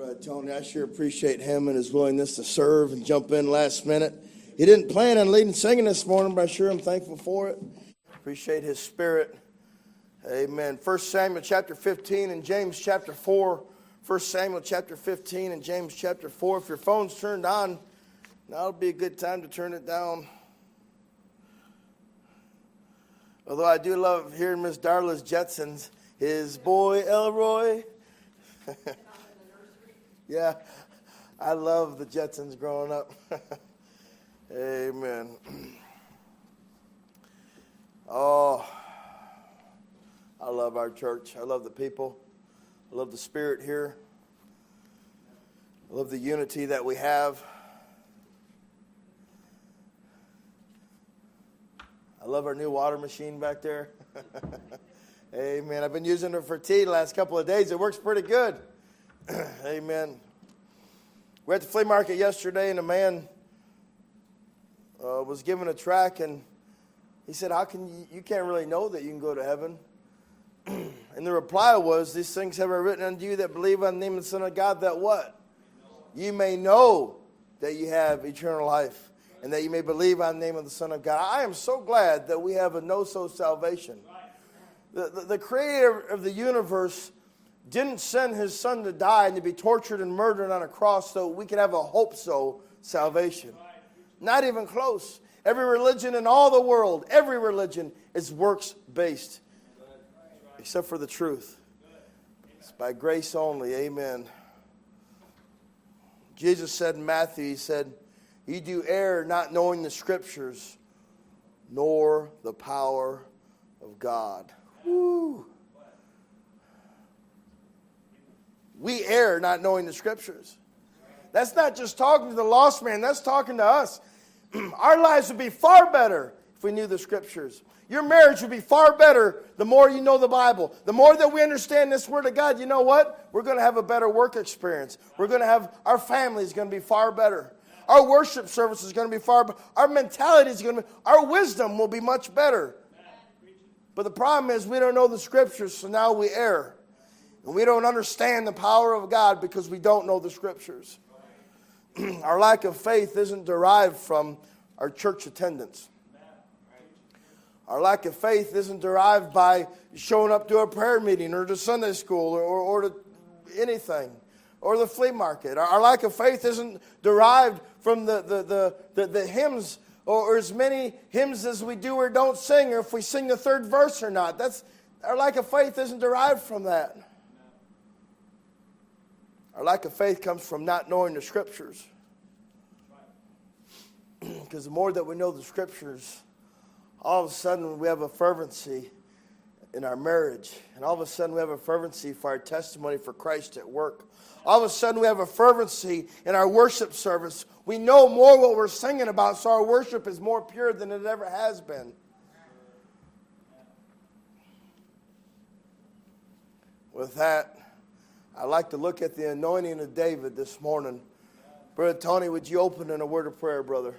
Brother Tony, I sure appreciate him and his willingness to serve and jump in last minute. He didn't plan on leading singing this morning, but I sure am thankful for it. Appreciate his spirit. Amen. 1 Samuel chapter 15 and James chapter 4. 1 Samuel chapter 15 and James chapter 4. If your phone's turned on, now would be a good time to turn it down. Although I do love hearing Miss Darla's Jetsons, his boy Elroy. yeah, I love the Jetsons growing up. Amen. Oh, I love our church. I love the people. I love the spirit here. I love the unity that we have. I love our new water machine back there. Amen. I've been using it for tea the last couple of days. It works pretty good. Amen. We are at the flea market yesterday, and a man uh, was given a track, and he said, "How can you? You can't really know that you can go to heaven." and the reply was, "These things have I written unto you that believe on the name of the Son of God, that what you may know that you have eternal life." and that you may believe on the name of the Son of God. I am so glad that we have a no so salvation. The, the, the, creator of the universe didn't send his son to die and to be tortured and murdered on a cross so we could have a hope so salvation. Not even close. Every religion in all the world, every religion is works based, except for the truth. It's by grace only. Amen. Jesus said in Matthew, He said, Ye do err not knowing the scriptures, nor the power of God. Woo. We err not knowing the scriptures. That's not just talking to the lost man, that's talking to us. Our lives would be far better if we knew the scriptures. Your marriage would be far better the more you know the Bible. The more that we understand this Word of God, you know what? We're going to have a better work experience. We're going to have, our family is going to be far better. Our worship service is going to be far better. Our mentality is going to be, our wisdom will be much better. But the problem is we don't know the scriptures, so now we err. And we don't understand the power of God because we don't know the scriptures. our lack of faith isn't derived from our church attendance. Our lack of faith isn't derived by showing up to a prayer meeting or to Sunday school or, or, to anything or the flea market. Our, our lack of faith isn't derived from the, the, the, the, the hymns or, or, as many hymns as we do or don't sing, or if we sing the third verse or not. That's, our lack of faith isn't derived from that. Our lack of faith comes from not knowing the scriptures. Because the more that we know the scriptures, all of a sudden we have a fervency in our marriage. And all of a sudden we have a fervency for our testimony for Christ at work all of a sudden we have a fervency in our worship service. We know more what we're singing about, so our worship is more pure than it ever has been. With that, I'd like to look at the anointing of David this morning. Brother Tony, would you open in a word of prayer, brother?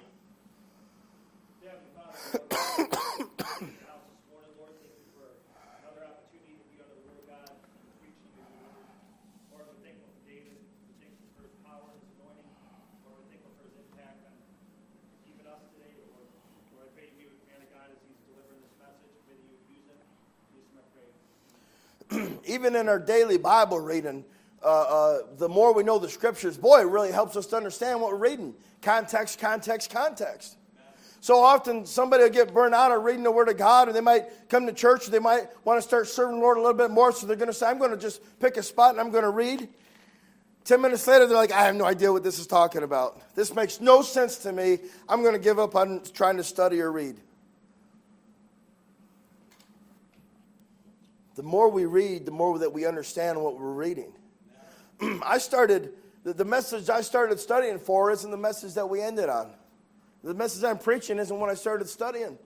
Even in our daily Bible reading, uh, uh, the more we know the scriptures, boy, it really helps us to understand what we're reading. Context, context, context. So often somebody will get burned out of reading the Word of God, or they might come to church, or they might want to start serving the Lord a little bit more, so they're going to say, I'm going to just pick a spot and I'm going to read. Ten minutes later, they're like, I have no idea what this is talking about. This makes no sense to me. I'm going to give up on trying to study or read. The more we read, the more that we understand what we're reading. I started, the, the message I started studying for isn't the message that we ended on. The message I'm preaching isn't what I started studying.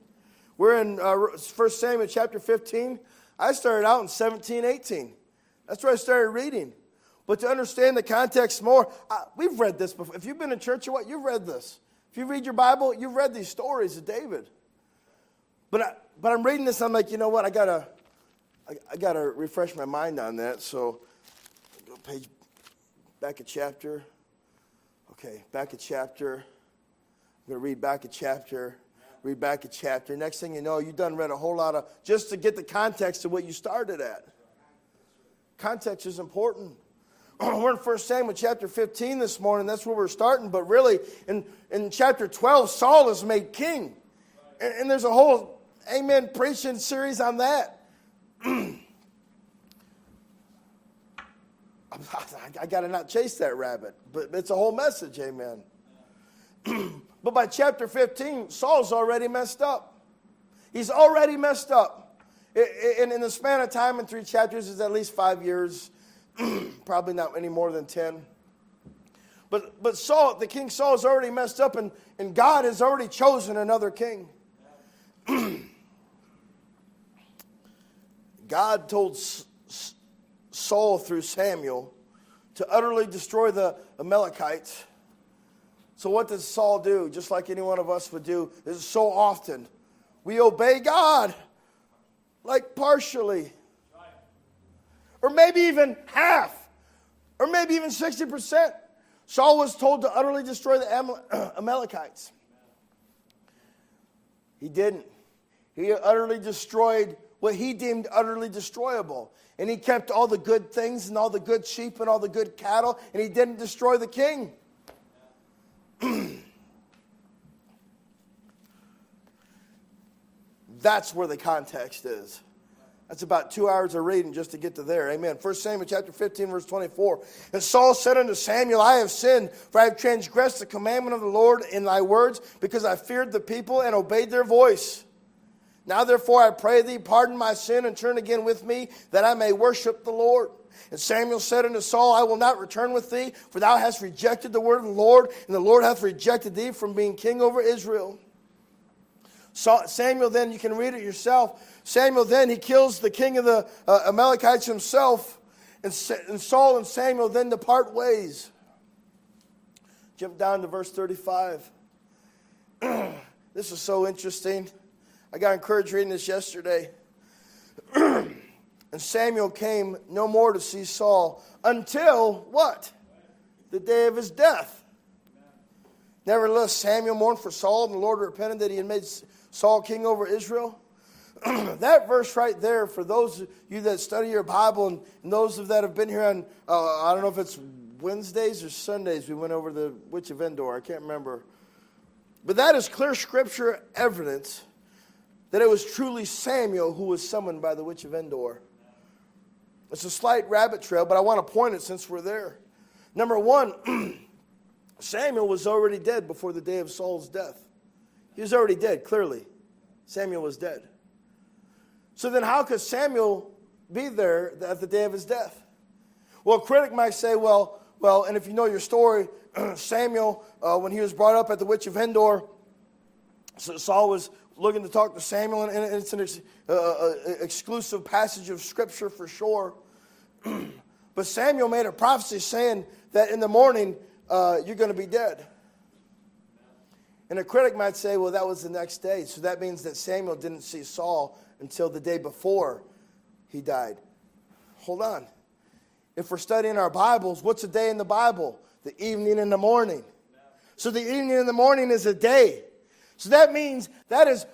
We're in uh, 1 Samuel chapter 15. I started out in 17, 18. That's where I started reading. But to understand the context more, uh, we've read this before. If you've been in church or what, you've read this. If you read your Bible, you've read these stories of David. But, I, but I'm reading this, I'm like, you know what, I got to I, I got to refresh my mind on that. So, go page back a chapter. Okay, back a chapter. I'm going to read back a chapter. Read back a chapter. Next thing you know, you've done read a whole lot of, just to get the context of what you started at. Context is important. we're in 1 Samuel chapter 15 this morning. That's where we're starting. But really, in, in chapter 12, Saul is made king. And, and there's a whole amen preaching series on that. I got to not chase that rabbit. But it's a whole message, amen. but by chapter 15, Saul's already messed up. He's already messed up. And in the span of time in three chapters is at least five years probably not any more than 10. But, but Saul, the king Saul is already messed up, and, and God has already chosen another king. God told Saul through Samuel to utterly destroy the Amalekites. So, what does Saul do? Just like any one of us would do, is so often we obey God, like partially or maybe even half, or maybe even 60%. Saul was told to utterly destroy the Amalekites. He didn't. He utterly destroyed what he deemed utterly destroyable. And he kept all the good things and all the good sheep and all the good cattle, and he didn't destroy the king. That's where the context is. That's about two hours of reading just to get to there. Amen. 1 Samuel chapter 15, verse 24. And Saul said unto Samuel, I have sinned, for I have transgressed the commandment of the Lord in thy words, because I feared the people and obeyed their voice. Now therefore I pray thee, pardon my sin and turn again with me, that I may worship the Lord. And Samuel said unto Saul, I will not return with thee, for thou hast rejected the word of the Lord, and the Lord hath rejected thee from being king over Israel. Samuel then, you can read it yourself. Samuel then, he kills the king of the uh, Amalekites himself. And, and Saul and Samuel then depart ways. Jump down to verse 35. this is so interesting. I got encouraged reading this yesterday. and Samuel came no more to see Saul until what? The day of his death. Nevertheless, Samuel mourned for Saul, and the Lord repented that he had made Saul king over Israel. that verse right there, for those of you that study your Bible and, and those of that have been here on, uh, I don't know if it's Wednesdays or Sundays, we went over the Witch of Endor. I can't remember. But that is clear scripture evidence that it was truly Samuel who was summoned by the Witch of Endor. It's a slight rabbit trail, but I want to point it since we're there. Number one, Samuel was already dead before the day of Saul's death. He was already dead, clearly. Samuel was dead. So then, how could Samuel be there at the day of his death? Well, a critic might say, well, well, and if you know your story, Samuel, uh, when he was brought up at the witch of Endor, Saul was looking to talk to Samuel, and it's an ex- uh, uh, exclusive passage of scripture for sure. but Samuel made a prophecy saying that in the morning uh, you're going to be dead. And a critic might say, well, that was the next day. So that means that Samuel didn't see Saul until the day before he died. Hold on. If we're studying our Bibles, what's a day in the Bible? The evening and the morning. So the evening and the morning is a day. So that means that is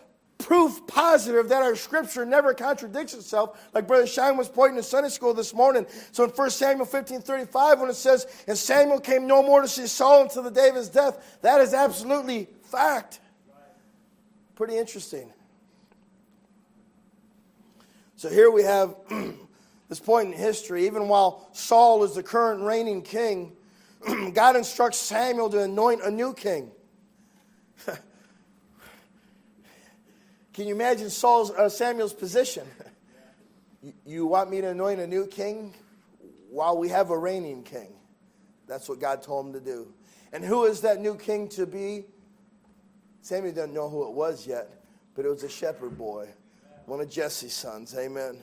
proof positive that our scripture never contradicts itself, like Brother Shine was pointing in Sunday school this morning. So in 1 Samuel 15 35, when it says, And Samuel came no more to see Saul until the day of his death, that is absolutely fact. Pretty interesting. So here we have this point in history. Even while Saul is the current reigning king, God instructs Samuel to anoint a new king. Can you imagine Saul's, uh, Samuel's position? you want me to anoint a new king while we have a reigning king? That's what God told him to do. And who is that new king to be? Samuel doesn't know who it was yet, but it was a shepherd boy one of Jesse's sons. Amen.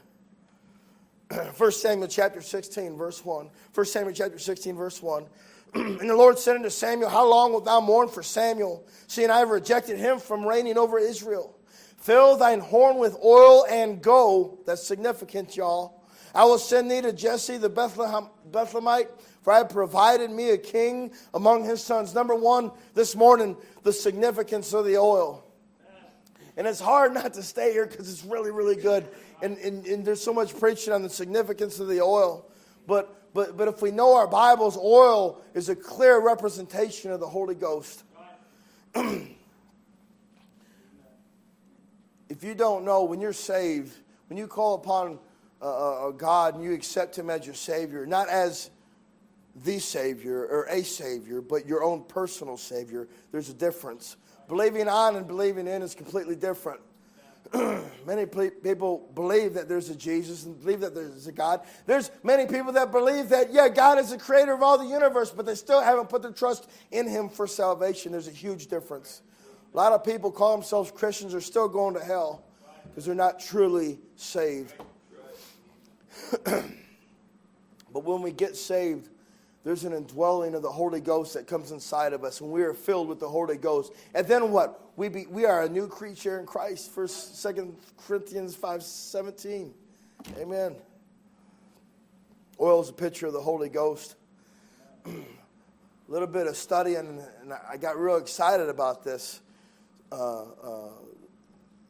1 Samuel chapter 16, verse 1. 1 Samuel chapter 16, verse 1. and the Lord said unto Samuel, How long wilt thou mourn for Samuel, seeing I have rejected him from reigning over Israel? Fill thine horn with oil and go. That's significant, y'all. I will send thee to Jesse the Bethlehem, Bethlehemite, for I have provided me a king among his sons. Number one, this morning, the significance of the oil. And it's hard not to stay here because it's really, really good. And, and, and there's so much preaching on the significance of the oil. But, but, but if we know our Bibles, oil is a clear representation of the Holy Ghost. if you don't know, when you're saved, when you call upon uh, God and you accept Him as your Savior, not as the Savior or a Savior, but your own personal Savior, there's a difference. Believing on and believing in is completely different. many people believe that there's a Jesus and believe that there's a God. There's many people that believe that, yeah, God is the creator of all the universe, but they still haven't put their trust in Him for salvation. There's a huge difference. A lot of people call themselves Christians are still going to hell because they're not truly saved. but when we get saved, there's an indwelling of the Holy Ghost that comes inside of us, and we are filled with the Holy Ghost. And then what? We, be, we are a new creature in Christ. First, Second Corinthians five seventeen. Amen. Oil is a picture of the Holy Ghost. a little bit of study, and, and, I got real excited about this. Uh, uh,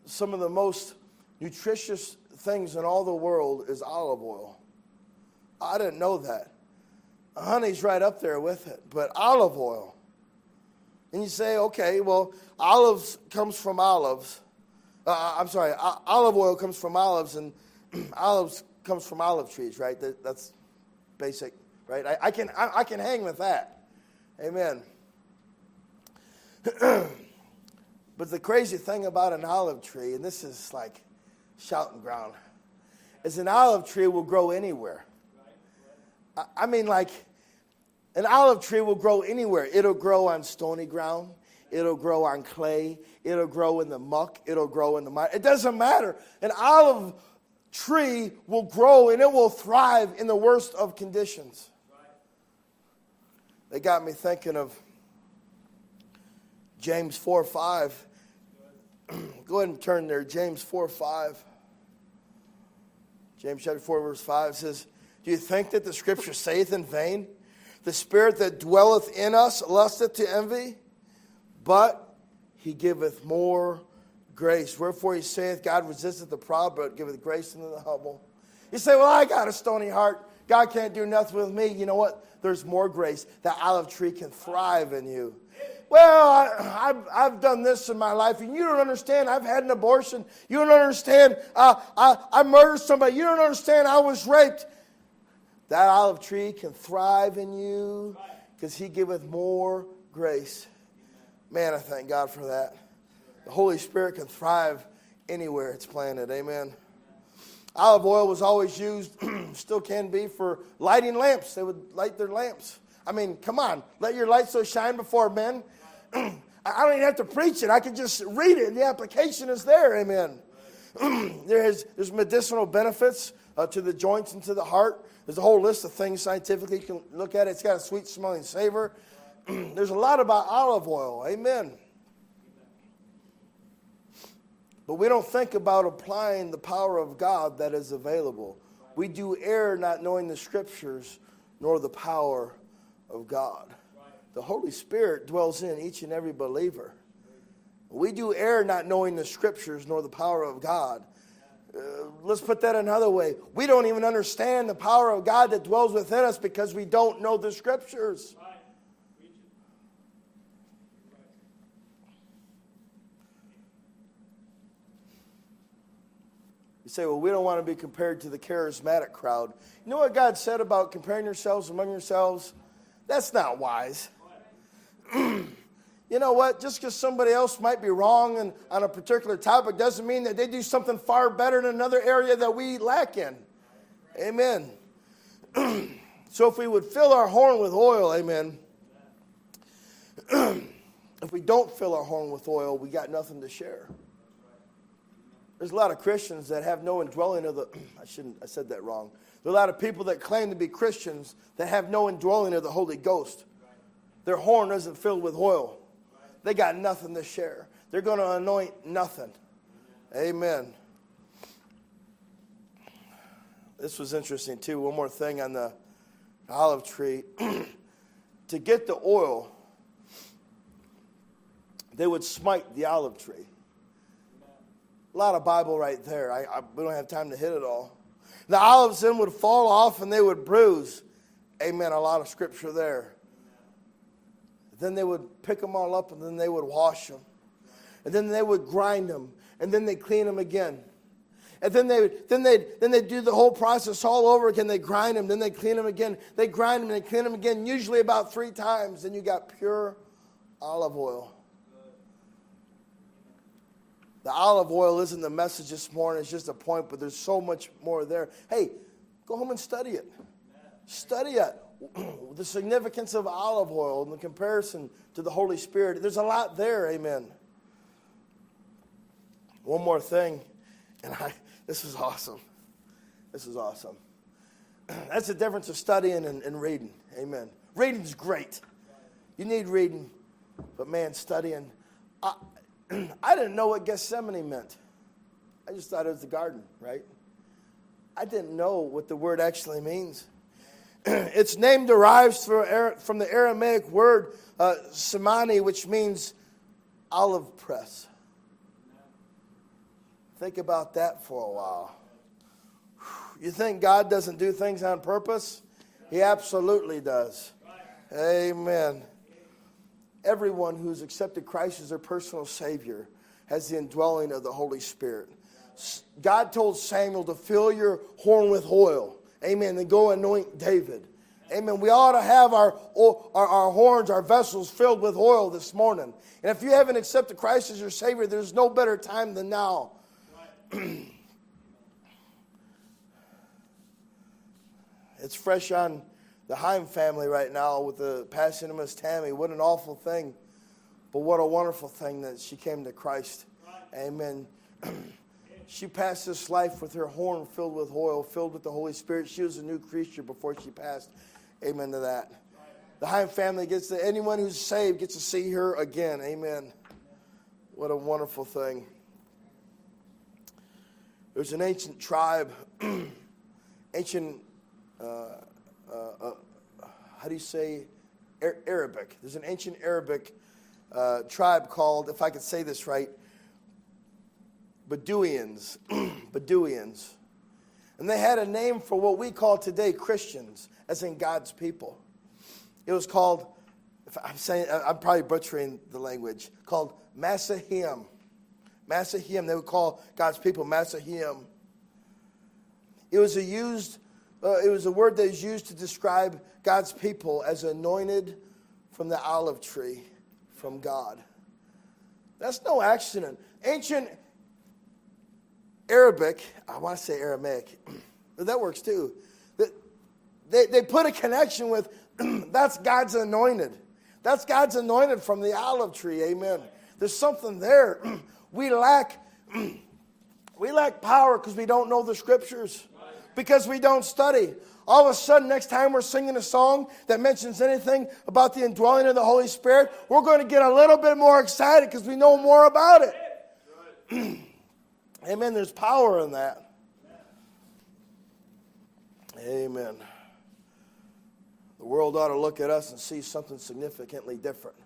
some of the most nutritious things in all the world is olive oil. I didn't know that. Honey's right up there with it, but olive oil. And you say, okay, well, olives comes from olives. Uh, uh I'm sorry, olive oil comes from olives, and olives comes from olive trees, right? That, that's basic, right? I, I can I, I, can hang with that. Amen. but the crazy thing about an olive tree, and this is like shouting ground, is an olive tree will grow anywhere. I, mean, like an olive tree will grow anywhere. It'll grow on stony ground. It'll grow on clay. It'll grow in the muck. It'll grow in the mud. It doesn't matter. An olive tree will grow and it will thrive in the worst of conditions. They got me thinking of James 4 5. Go ahead and turn there. James 4 5. James chapter 4, verse 5 says, Do you think that the scripture saith in vain? The spirit that dwelleth in us lusteth to envy, but he giveth more grace. Wherefore he saith, God resisteth the proud, but giveth grace unto the humble. You say, Well, I got a stony heart. God can't do nothing with me. You know what? There's more grace. That olive tree can thrive in you. Well, I, have I've done this in my life, and you don't understand. I've had an abortion. You don't understand. Uh, I, I murdered somebody. You don't understand. I was raped. That olive tree can thrive in you because he giveth more grace. Man, I thank God for that. The Holy Spirit can thrive anywhere it's planted. Amen. Olive oil was always used, still can be, for lighting lamps. They would light their lamps. I mean, come on, let your light so shine before men. I don't even have to preach it. I can just read it. And the application is there. Amen. there's, there's medicinal benefits uh, to the joints and to the heart. There's a whole list of things scientifically you can look at. It's got a sweet smelling savor. There's a lot about olive oil. Amen. But we don't think about applying the power of God that is available. We do err not knowing the scriptures nor the power of God. The Holy Spirit dwells in each and every believer. We do err not knowing the scriptures nor the power of God. Uh, let's put that another way. We don't even understand the power of God that dwells within us because we don't know the scriptures. You say, well, we don't want to be compared to the charismatic crowd. You know what God said about comparing yourselves among yourselves? That's not wise. you know what? Just because somebody else might be wrong on a particular topic doesn't mean that they do something far better in another area that we lack in. Amen. so if we would fill our horn with oil, amen. if we don't fill our horn with oil, we got nothing to share. There's a lot of Christians that have no indwelling of the I shouldn't I said that wrong. There are a lot of people that claim to be Christians that have no indwelling of the Holy Ghost. Their horn isn't filled with oil. They got nothing to share. They're going to anoint nothing. Amen. this was interesting too. One more thing on the olive tree. to get the oil, they would smite the olive tree. A lot of Bible right there. I, I, we don't have time to hit it all. The olives then would fall off and they would bruise. Amen. A lot of scripture there. Then they would pick them all up and then they would wash them. And then they would grind them. And then they'd clean them again. And then they then they then they do the whole process all over again. They grind them, then they clean them again. They grind them and they clean them again, usually about three times. Then you got pure olive oil. The olive oil isn't the message this morning, it's just a point, but there's so much more there. Hey, go home and study it. Study it. the significance of olive oil in the comparison to the Holy Spirit. There's a lot there, amen. One more thing, and I this is awesome. This is awesome. That's the difference of studying and, and reading. Amen. Reading's great. You need reading, but man, studying. I, I didn't know what Gethsemane meant. I just thought it was the garden, right? I didn't know what the word actually means. its name derives from the Aramaic word uh, which means olive press. Think about that for a while. You think God doesn't do things on purpose? He absolutely does. Amen. Everyone who's accepted Christ as their personal Savior has the indwelling of the Holy Spirit. God told Samuel to fill your horn with oil. Amen. Then go anoint David. Amen. We ought to have our, our, our, horns, our vessels filled with oil this morning. And if you haven't accepted Christ as your Savior, there's no better time than now it's fresh on the Heim family right now with the passing of Miss Tammy. What an awful thing, but what a wonderful thing that she came to Christ. Amen. she passed this life with her horn filled with oil, filled with the Holy Spirit. She was a new creature before she passed. Amen to that. The Heim family gets to, anyone who's saved gets to see her again. Amen. What a wonderful thing. There's an ancient tribe, ancient, uh, uh, uh, how do you say, Arabic. There's an ancient Arabic uh, tribe called, if I could say this right, Bedouins. Bedouins. And they had a name for what we call today Christians, as in God's people. It was called, I'm saying, I'm probably butchering the language, called Masahim. Masahim, they would call God's people Masahim. It was a used, uh, it was a word that is used to describe God's people as anointed from the olive tree from God. That's no accident. Ancient Arabic, I want to say Aramaic, but that works too. They, they put a connection with that's God's anointed. That's God's anointed from the olive tree. Amen. There's something there. We lack, we lack power because we don't know the scriptures, because we don't study. All of a sudden, next time we're singing a song that mentions anything about the indwelling of the Holy Spirit, we're going to get a little bit more excited because we know more about it. Amen. There's power in that. Amen. The world ought to look at us and see something significantly different.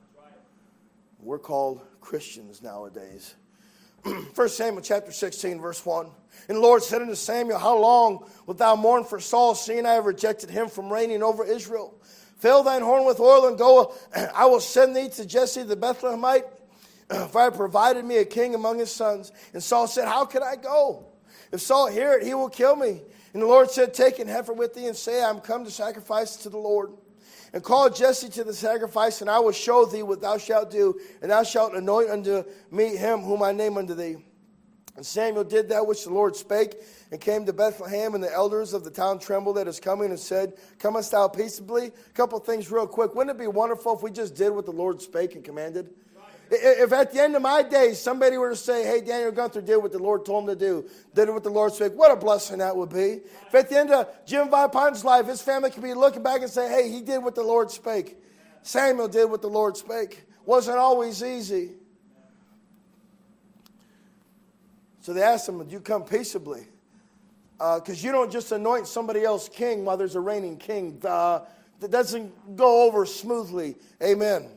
We're called Christians nowadays. 1 Samuel chapter 16, verse 1. And the Lord said unto Samuel, How long wilt thou mourn for Saul, seeing I have rejected him from reigning over Israel? Fill thine horn with oil and go. I will send thee to Jesse the Bethlehemite, for I provided me a king among his sons. And Saul said, How can I go? If Saul hear it, he will kill me. And the Lord said, Take an heifer with thee and say, I am come to sacrifice to the Lord. And call Jesse to the sacrifice, and I will show thee what thou shalt do, and thou shalt anoint unto me him whom I name unto thee. And Samuel did that which the Lord spake, and came to Bethlehem, and the elders of the town trembled at his coming and said, Comest thou peaceably? A couple things real quick. Wouldn't it be wonderful if we just did what the Lord spake and commanded? If at the end of my days somebody were to say, hey, Daniel Gunther did what the Lord told him to do, did what the Lord said, what a blessing that would be. If at the end of Jim Vipon's life, his family could be looking back and say, hey, he did what the Lord spake. Samuel did what the Lord spake. Wasn't always easy. So they asked him, Would you come peaceably? because uh, you don't just anoint somebody else king while there's a reigning king. Uh, that doesn't go over smoothly. Amen.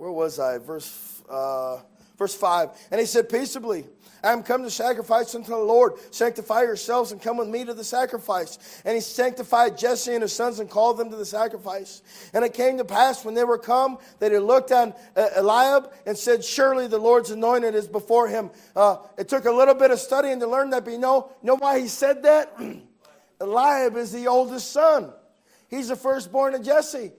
Where was I? Verse, uh, verse 5. And he said, Peaceably. I am come to sacrifice unto the Lord. Sanctify yourselves and come with me to the sacrifice. And he sanctified Jesse and his sons and called them to the sacrifice. And it came to pass when they were come that he looked on uh, Eliab and said, Surely the Lord's anointed is before him. Uh, it took a little bit of studying to learn that, but you know, know why he said that? Eliab is the oldest son. He's the firstborn of Jesse.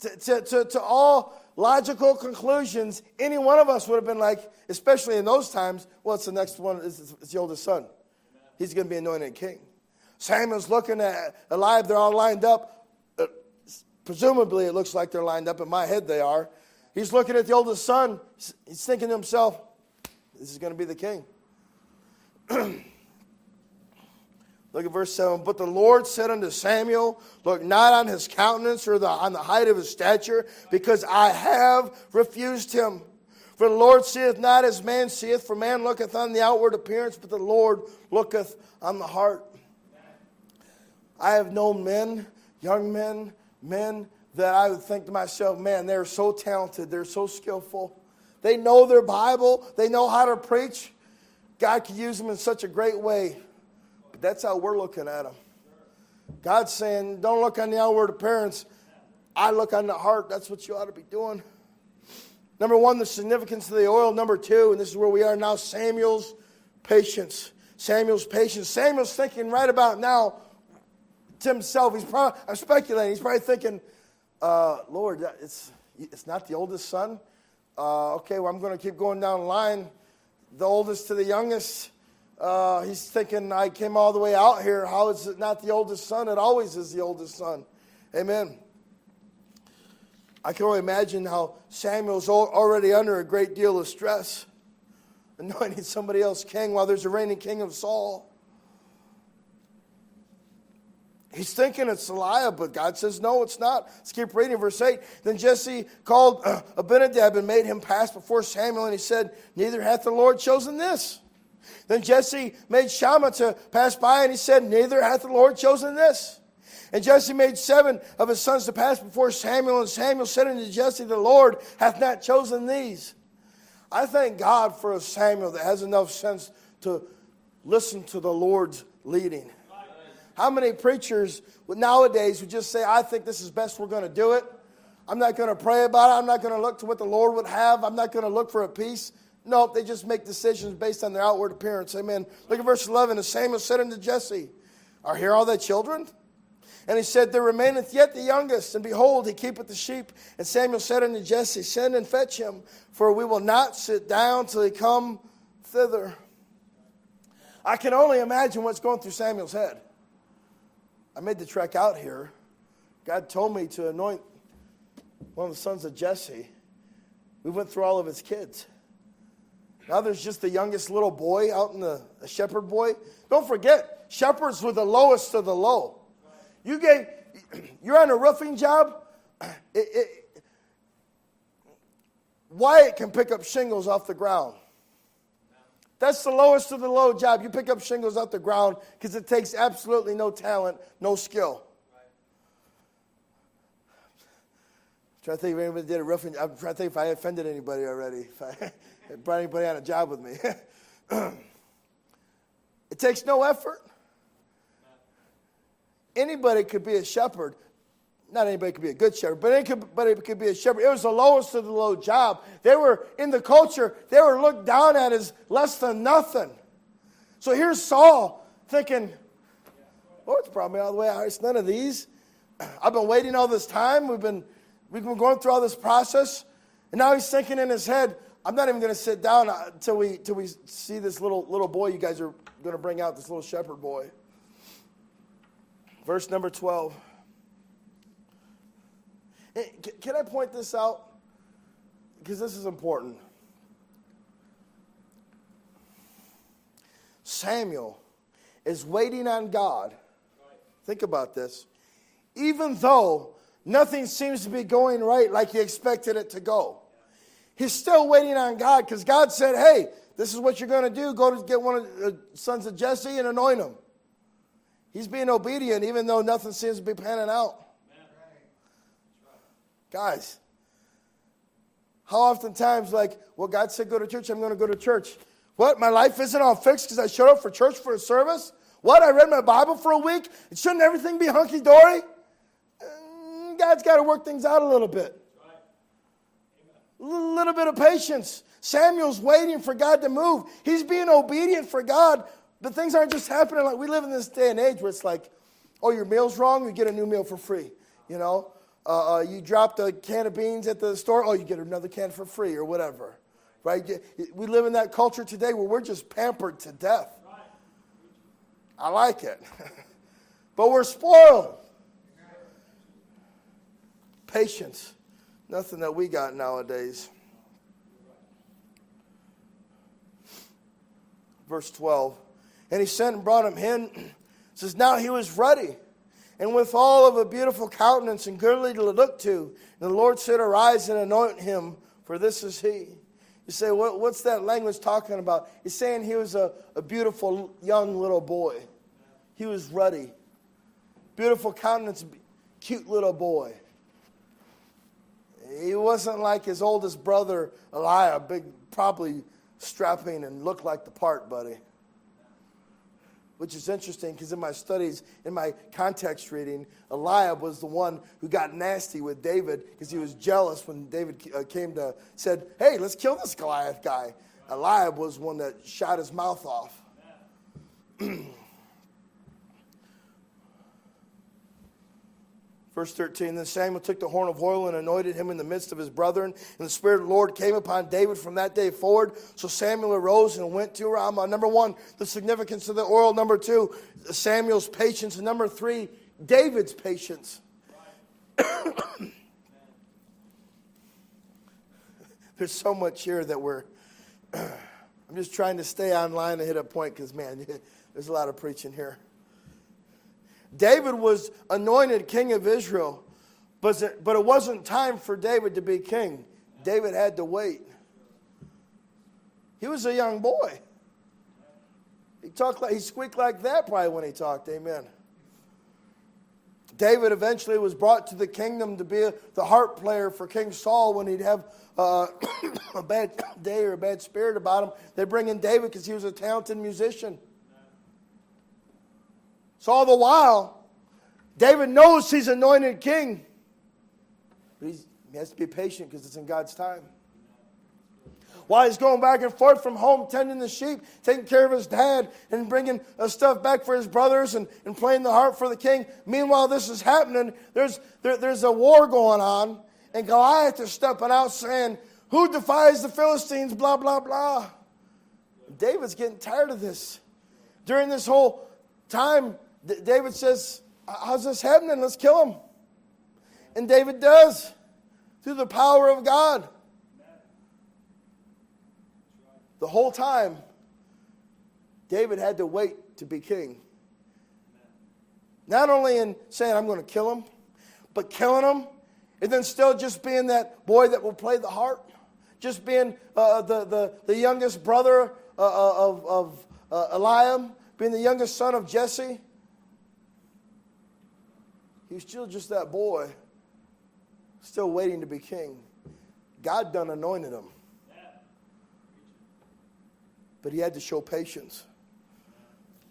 To, to, to all logical conclusions, any one of us would have been like, especially in those times, well, it's the next one, it's, it's the oldest son. He's going to be anointed king. Samuel's looking at Eliab, they're all lined up. Uh, presumably, it looks like they're lined up. In my head, they are. He's looking at the oldest son. He's thinking to himself, this is going to be the king. Look at verse 7. But the Lord said unto Samuel, Look not on his countenance or the, on the height of his stature, because I have refused him. For the Lord seeth not as man seeth, for man looketh on the outward appearance, but the Lord looketh on the heart. I have known men, young men, men that I would think to myself, man, they're so talented, they're so skillful. They know their Bible, they know how to preach. God could use them in such a great way. That's how we're looking at them. God's saying, don't look on the outward appearance. I look on the heart. That's what you ought to be doing. Number one, the significance of the oil. Number two, and this is where we are now Samuel's patience. Samuel's patience. Samuel's thinking right about now to himself. He's probably, I'm speculating, he's probably thinking, uh, Lord, it's, it's not the oldest son. Uh, okay, well, I'm going to keep going down the line. The oldest to the youngest. Uh, he's thinking, I came all the way out here. How is it not the oldest son? It always is the oldest son. Amen. I can only imagine how Samuel's already under a great deal of stress, anointing somebody else king while there's a reigning king of Saul. He's thinking it's Eliab, but God says, no, it's not. Let's keep reading verse 8. Then Jesse called Abinadab and made him pass before Samuel, and he said, Neither hath the Lord chosen this. Then Jesse made Shammah to pass by, and he said, Neither hath the Lord chosen this. And Jesse made seven of his sons to pass before Samuel, and Samuel said unto Jesse, The Lord hath not chosen these. I thank God for a Samuel that has enough sense to listen to the Lord's leading. How many preachers nowadays would just say, I think this is best, we're going to do it? I'm not going to pray about it. I'm not going to look to what the Lord would have. I'm not going to look for a peace. No, they just make decisions based on their outward appearance. Amen. Look at verse 11. And Samuel said unto Jesse, Are here all thy children? And he said, There remaineth yet the youngest, and behold, he keepeth the sheep. And Samuel said unto Jesse, Send and fetch him, for we will not sit down till he come thither. I can only imagine what's going through Samuel's head. I made the trek out here. God told me to anoint one of the sons of Jesse. We went through all of his kids. Now there's just the youngest little boy out in the shepherd boy. Don't forget, shepherds were the lowest of the low. You gave, you're on a roofing job. It, it, Wyatt can pick up shingles off the ground. That's the lowest of the low job. You pick up shingles off the ground because it takes absolutely no talent, no skill. I'm trying to think if anybody did a roofing. I'm trying to think if I offended anybody already. If I, brought anybody on a job with me. it takes no effort. Anybody could be a shepherd. Not anybody could be a good shepherd, but anybody could be a shepherd. It was the lowest of the low job. They were, in the culture, they were looked down at as less than nothing. So here's Saul thinking, oh, it's probably all the way out. It's none of these. I've been waiting all this time. We've been, we've been going through all this process. And now he's thinking in his head, I'm not even going to sit down uh, until we, until we see this little, little boy you guys are going to bring out, this little shepherd boy. Verse number 12. Can I point this out? Because this is important. Samuel is waiting on God. Think about this. Even though nothing seems to be going right like he expected it to go. He's still waiting on God because God said, hey, this is what you're going to do. Go to get one of the sons of Jesse and anoint him. He's being obedient even though nothing seems to be panning out. Guys, how oftentimes, like, well, God said go to church, I'm going to go to church. What? My life isn't all fixed because I showed up for church for a service? What? I read my Bible for a week? Shouldn't everything be hunky dory? Mm, God's got to work things out a little bit. A little bit of patience. Samuel's waiting for God to move. He's being obedient for God, but things aren't just happening like we live in this day and age where it's like, oh, your meal's wrong, you get a new meal for free. You know, uh, uh, you dropped a can of beans at the store, oh, you get another can for free or whatever. Right? We live in that culture today where we're just pampered to death. I like it. but we're spoiled. Patience. Nothing that we got nowadays. Verse 12. And he sent and brought him in. says, Now he was ruddy and with all of a beautiful countenance and goodly to look to. And the Lord said, Arise and anoint him, for this is he. You say, what, What's that language talking about? He's saying he was a, a beautiful young little boy. He was ruddy. Beautiful countenance, cute little boy. He wasn't like his oldest brother, Eliab, big, probably strapping and looked like the part, buddy. Which is interesting because in my studies, in my context reading, Eliab was the one who got nasty with David because he was jealous when David uh, came to said, "Hey, let's kill this Goliath guy." Eliab was one that shot his mouth off. Verse 13 Then Samuel took the horn of oil and anointed him in the midst of his brethren. And the Spirit of the Lord came upon David from that day forward. So Samuel arose and went to Ramah. Number one, the significance of the oil. Number two, Samuel's patience. And number three, David's patience. There's so much here that we're. I'm just trying to stay online and hit a point because, man, there's a lot of preaching here. David was anointed king of Israel, but it wasn't time for David to be king. David had to wait. He was a young boy. He talked like he squeaked like that probably when he talked. Amen. David eventually was brought to the kingdom to be the harp player for King Saul when he'd have uh, a bad day or a bad spirit about him. They bring in David because he was a talented musician. So all the while, David knows he's anointed king. But he has to be patient because it's in God's time. While he's going back and forth from home, tending the sheep, taking care of his dad, and bringing uh, stuff back for his brothers and, and playing the harp for the king. Meanwhile, this is happening. There's, there, there's a war going on, and Goliath is stepping out saying, Who defies the Philistines? Blah, blah, blah. David's getting tired of this. During this whole time, David says, How's this happening? Let's kill him. And David does through the power of God. The whole time, David had to wait to be king. Not only in saying, I'm going to kill him, but killing him, and then still just being that boy that will play the harp, just being uh, the, the, the youngest brother uh, uh of, of uh, Eliab, being the youngest son of Jesse. He's still just that boy, still waiting to be king. God done anointed him. But he had to show patience.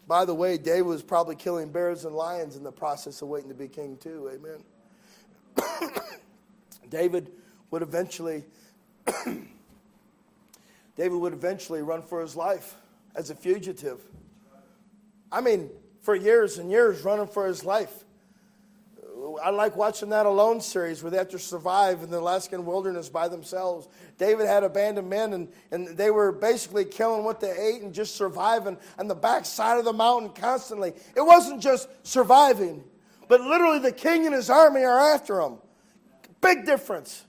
By the way, David was probably killing bears and lions in the process of waiting to be king, too. Amen. David would eventually. David would eventually run for his life as a fugitive. I mean, for years and years, running for his life. I like watching that Alone series where they have to survive in the Alaskan wilderness by themselves. David had a band of men, and, and they were basically killing what they ate and just surviving on the backside of the mountain constantly. It wasn't just surviving, but literally the king and his army are after him. Big difference.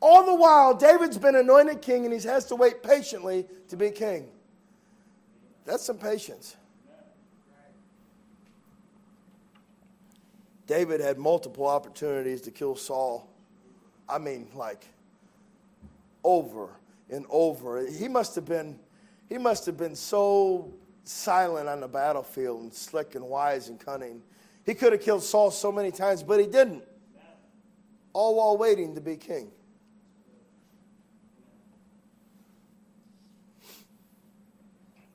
All the while, David's been anointed king, and he has to wait patiently to be king. That's some patience. David had multiple opportunities to kill Saul. I mean, like, over and over. He must have been, he must have been so silent on the battlefield and slick and wise and cunning. He could have killed Saul so many times, but he didn't. All while waiting to be king.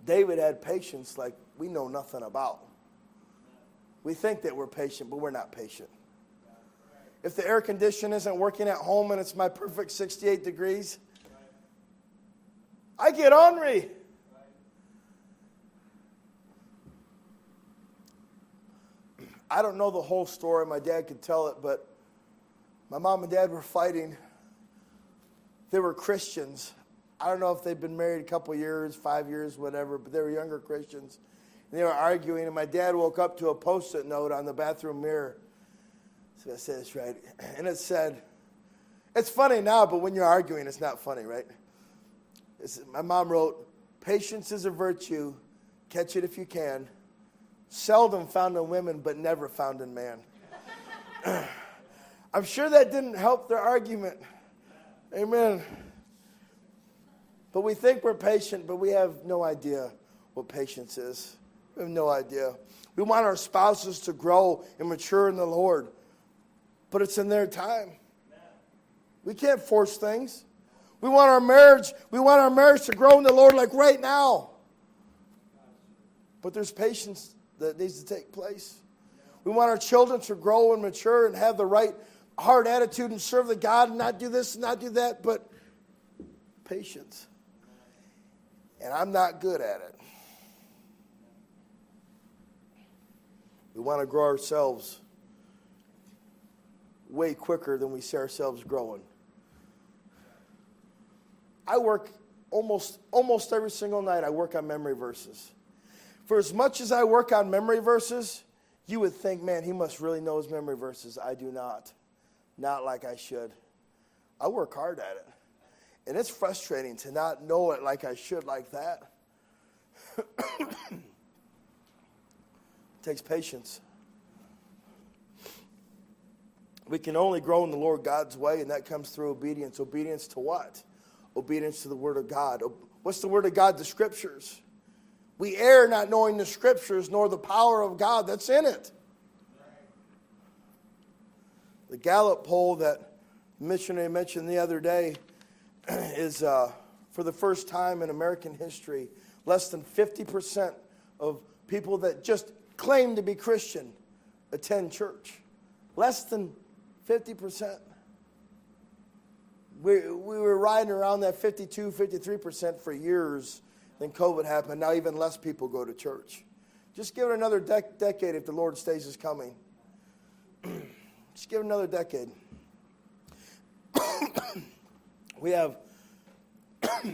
David had patience like we know nothing about. We think that we're patient, but we're not patient. If the air condition isn't working at home and it's my perfect 68 degrees, I get ornery. I don't know the whole story. My dad could tell it, but my mom and dad were fighting. They were Christians. I don't know if they'd been married a couple years, five years, whatever, but they were younger Christians. And they were arguing, and my dad woke up to a post it note on the bathroom mirror. So I said, it's right. And it said, it's funny now, but when you're arguing, it's not funny, right? It's, my mom wrote, Patience is a virtue, catch it if you can seldom found in women, but never found in man. I'm sure that didn't help their argument. Amen. But we think we're patient, but we have no idea what patience is. We have no idea. We want our spouses to grow and mature in the Lord, but it's in their time. We can't force things. We want our marriage, we want our marriage to grow in the Lord like right now. But there's patience that needs to take place. We want our children to grow and mature and have the right heart attitude and serve the God and not do this and not do that, but patience. And I'm not good at it. We want to grow ourselves way quicker than we see ourselves growing. I work almost almost every single night I work on memory verses. For as much as I work on memory verses, you would think, man, he must really know his memory verses. I do not. Not like I should. I work hard at it. And it's frustrating to not know it like I should, like that. it takes patience. We can only grow in the Lord God's way, and that comes through obedience. Obedience to what? Obedience to the Word of God. What's the Word of God? The Scriptures. We err not knowing the scriptures nor the power of God that's in it. The Gallup poll that missionary mentioned the other day is uh, for the first time in American history, less than 50% of people that just claim to be Christian attend church. Less than 50%. We, we were riding around that 52, 53% for years then COVID happened. Now even less people go to church. Just give it another dec- decade if the Lord stays is coming. Just give it another decade. we have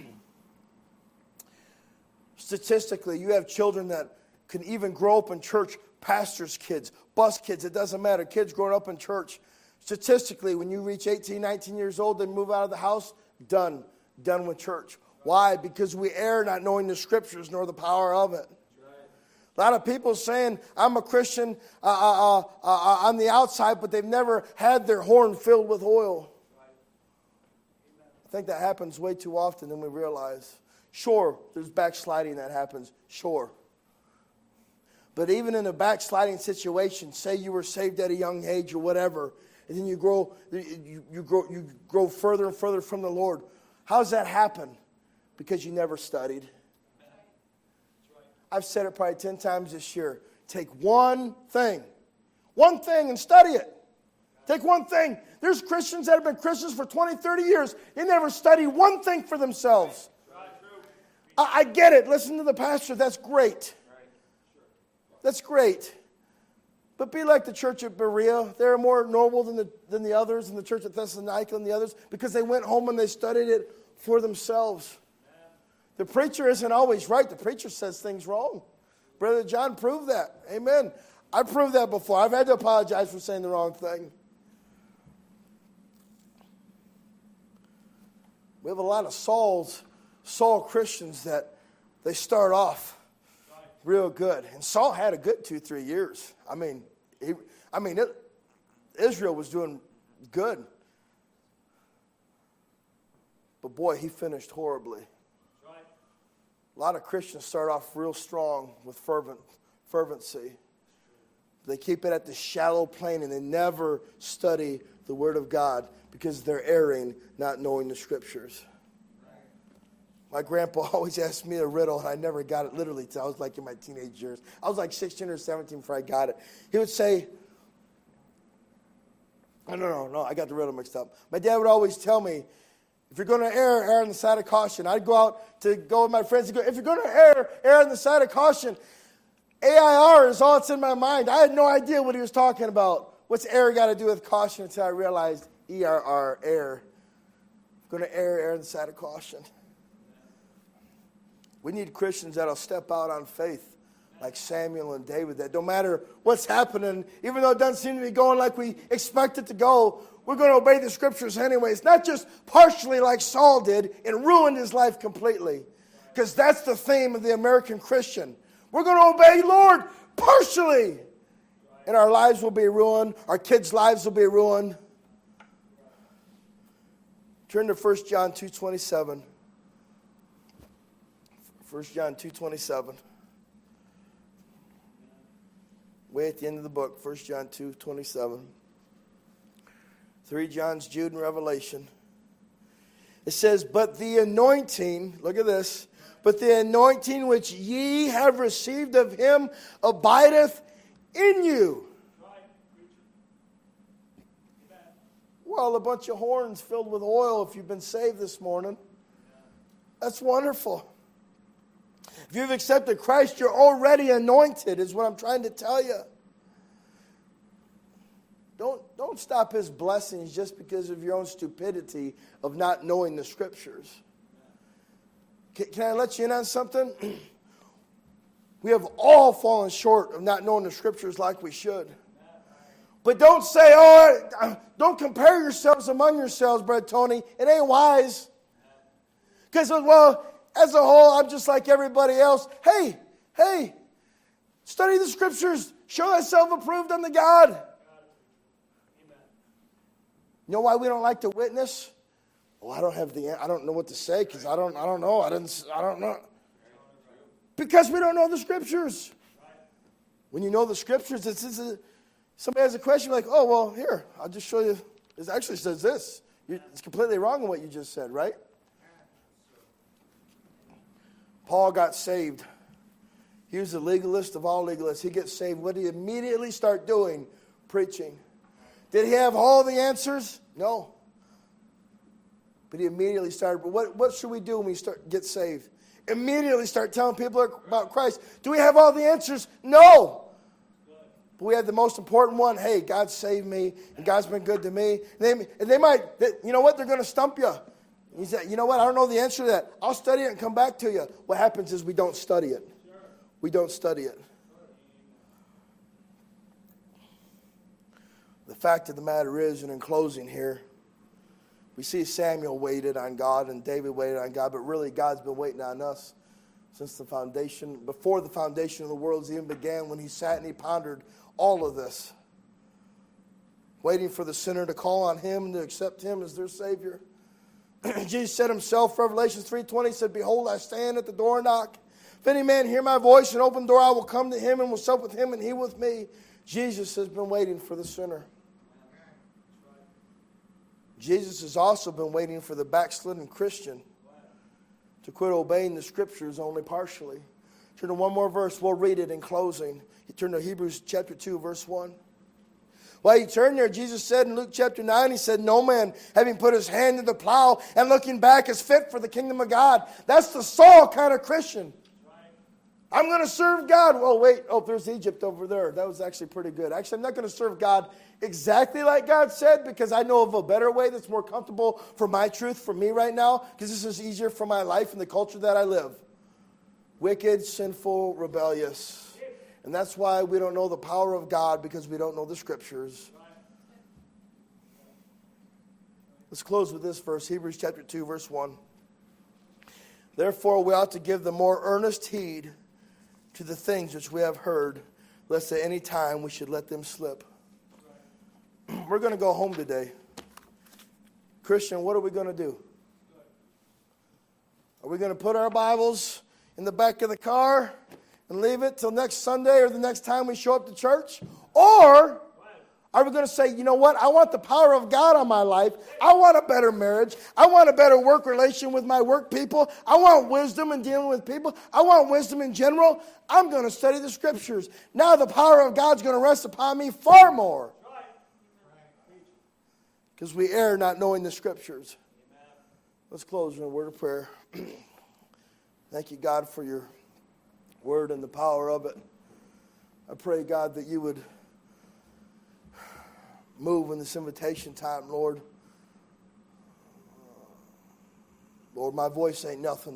statistically, you have children that can even grow up in church, pastors' kids, bus kids, it doesn't matter, kids growing up in church. Statistically, when you reach 18, 19 years old, they move out of the house, done, done with church. Why? Because we err not knowing the scriptures nor the power of it. A lot of people saying, I'm a Christian uh, uh, uh, uh, on the outside, but they've never had their horn filled with oil. I think that happens way too often than we realize. Sure, there's backsliding that happens. Sure. But even in a backsliding situation, say you were saved at a young age or whatever, and then you grow, you, you, grow, you grow further and further from the Lord. How does that happen? because you never studied. I've said it probably 10 times this year. Take one thing, one thing, and study it. Take one thing. There's Christians that have been Christians for 20, 30 years. They never study one thing for themselves. I, I get it. Listen to the pastor. That's great. That's great. But be like the church at Berea. They're more noble than the, than the others, and the church at Thessalonica and the others, because they went home and they studied it for themselves. The preacher isn't always right. The preacher says things wrong. Brother John proved that. Amen. I proved that before. I've had to apologize for saying the wrong thing. We have a lot of Saul's Saul Christians that they start off real good. And Saul had a good two, three years. I mean, he, I mean, it, Israel was doing good. But boy, he finished horribly. A lot of Christians start off real strong with fervent, fervency. They keep it at the shallow plane and they never study the Word of God because they're erring, not knowing the Scriptures. My grandpa always asked me a riddle, and I never got it literally until I was like in my teenage years. I was like 16 or 17 before I got it. He would say, no, no, no, no, I got the riddle mixed up. My dad would always tell me, if you're going to err, err on the side of caution. I'd go out to go with my friends and go, if you're going to err, err on the side of caution. AIR is all that's in my mind. I had no idea what he was talking about. What's error got to do with caution until I realized ERR, err. I'm going to err, err on the side of caution. We need Christians that'll step out on faith like Samuel and David, that no matter what's happening, even though it doesn't seem to be going like we expect it to go, we're going to obey the scriptures anyways. Not just partially like Saul did and ruined his life completely. Because that's the theme of the American Christian. We're going to obey Lord partially. And our lives will be ruined. Our kids' lives will be ruined. Turn to 1 John 2.27. 1 John 2.27 way at the end of the book, 1 John 2.27. Three John's, Jude, and Revelation. It says, But the anointing, look at this, but the anointing which ye have received of him abideth in you. Well, a bunch of horns filled with oil if you've been saved this morning. That's wonderful. If you've accepted Christ, you're already anointed, is what I'm trying to tell you. Don't, don't stop his blessings just because of your own stupidity of not knowing the scriptures. Can, can I let you in on something? we have all fallen short of not knowing the scriptures like we should. But don't say, oh, don't compare yourselves among yourselves, Brother Tony. It ain't wise. Because, well, as a whole, I'm just like everybody else. Hey, hey, study the scriptures. Show thyself approved unto God. You know why we don't like to witness? Well, I don't have the. I don't know what to say because I don't. I don't know. I didn't. I don't know. Because we don't know the scriptures. When you know the scriptures, it's, it's a, somebody has a question like, "Oh, well, here I'll just show you." It actually says this. It's completely wrong in what you just said, right? Paul got saved. He was the legalist of all legalists. He gets saved. What did he immediately start doing? Preaching. Did he have all the answers? No. But he immediately started. But what, what should we do when we start get saved? Immediately start telling people about Christ. Do we have all the answers? No. But we had the most important one. Hey, God saved me, and God's been good to me. And they, and they might, they, you know what? They're going to stump you. He said, You know what? I don't know the answer to that. I'll study it and come back to you. What happens is we don't study it. We don't study it. The fact of the matter is, and in closing here, we see Samuel waited on God and David waited on God, but really God's been waiting on us since the foundation, before the foundation of the world even began, when he sat and he pondered all of this, waiting for the sinner to call on him and to accept him as their Savior. Jesus said himself, Revelation 3.20 said, Behold, I stand at the door and knock. If any man hear my voice and open the door, I will come to him and will sup with him and he with me. Jesus has been waiting for the sinner. Jesus has also been waiting for the backslidden Christian to quit obeying the scriptures only partially. Turn to one more verse. We'll read it in closing. Turn to Hebrews chapter 2, verse 1. While you turn there, Jesus said in Luke chapter 9, He said, No man, having put his hand to the plow and looking back, is fit for the kingdom of God. That's the Saul kind of Christian. I'm going to serve God. Well, wait. Oh, there's Egypt over there. That was actually pretty good. Actually, I'm not going to serve God exactly like God said because I know of a better way that's more comfortable for my truth, for me right now, because this is easier for my life and the culture that I live. Wicked, sinful, rebellious. And that's why we don't know the power of God because we don't know the scriptures. Let's close with this verse Hebrews chapter 2, verse 1. Therefore, we ought to give the more earnest heed to the things which we have heard, lest at any time we should let them slip. We're going to go home today. Christian, what are we going to do? Are we going to put our Bibles in the back of the car and leave it till next Sunday or the next time we show up to church? Or are we going to say, you know what? I want the power of God on my life. I want a better marriage. I want a better work relation with my work people. I want wisdom in dealing with people. I want wisdom in general. I'm going to study the scriptures. Now the power of God's going to rest upon me far more. Because we err not knowing the scriptures. Let's close with a word of prayer. Thank you, God, for your word and the power of it. I pray, God, that you would move in this invitation time, Lord. Lord, my voice ain't nothing today.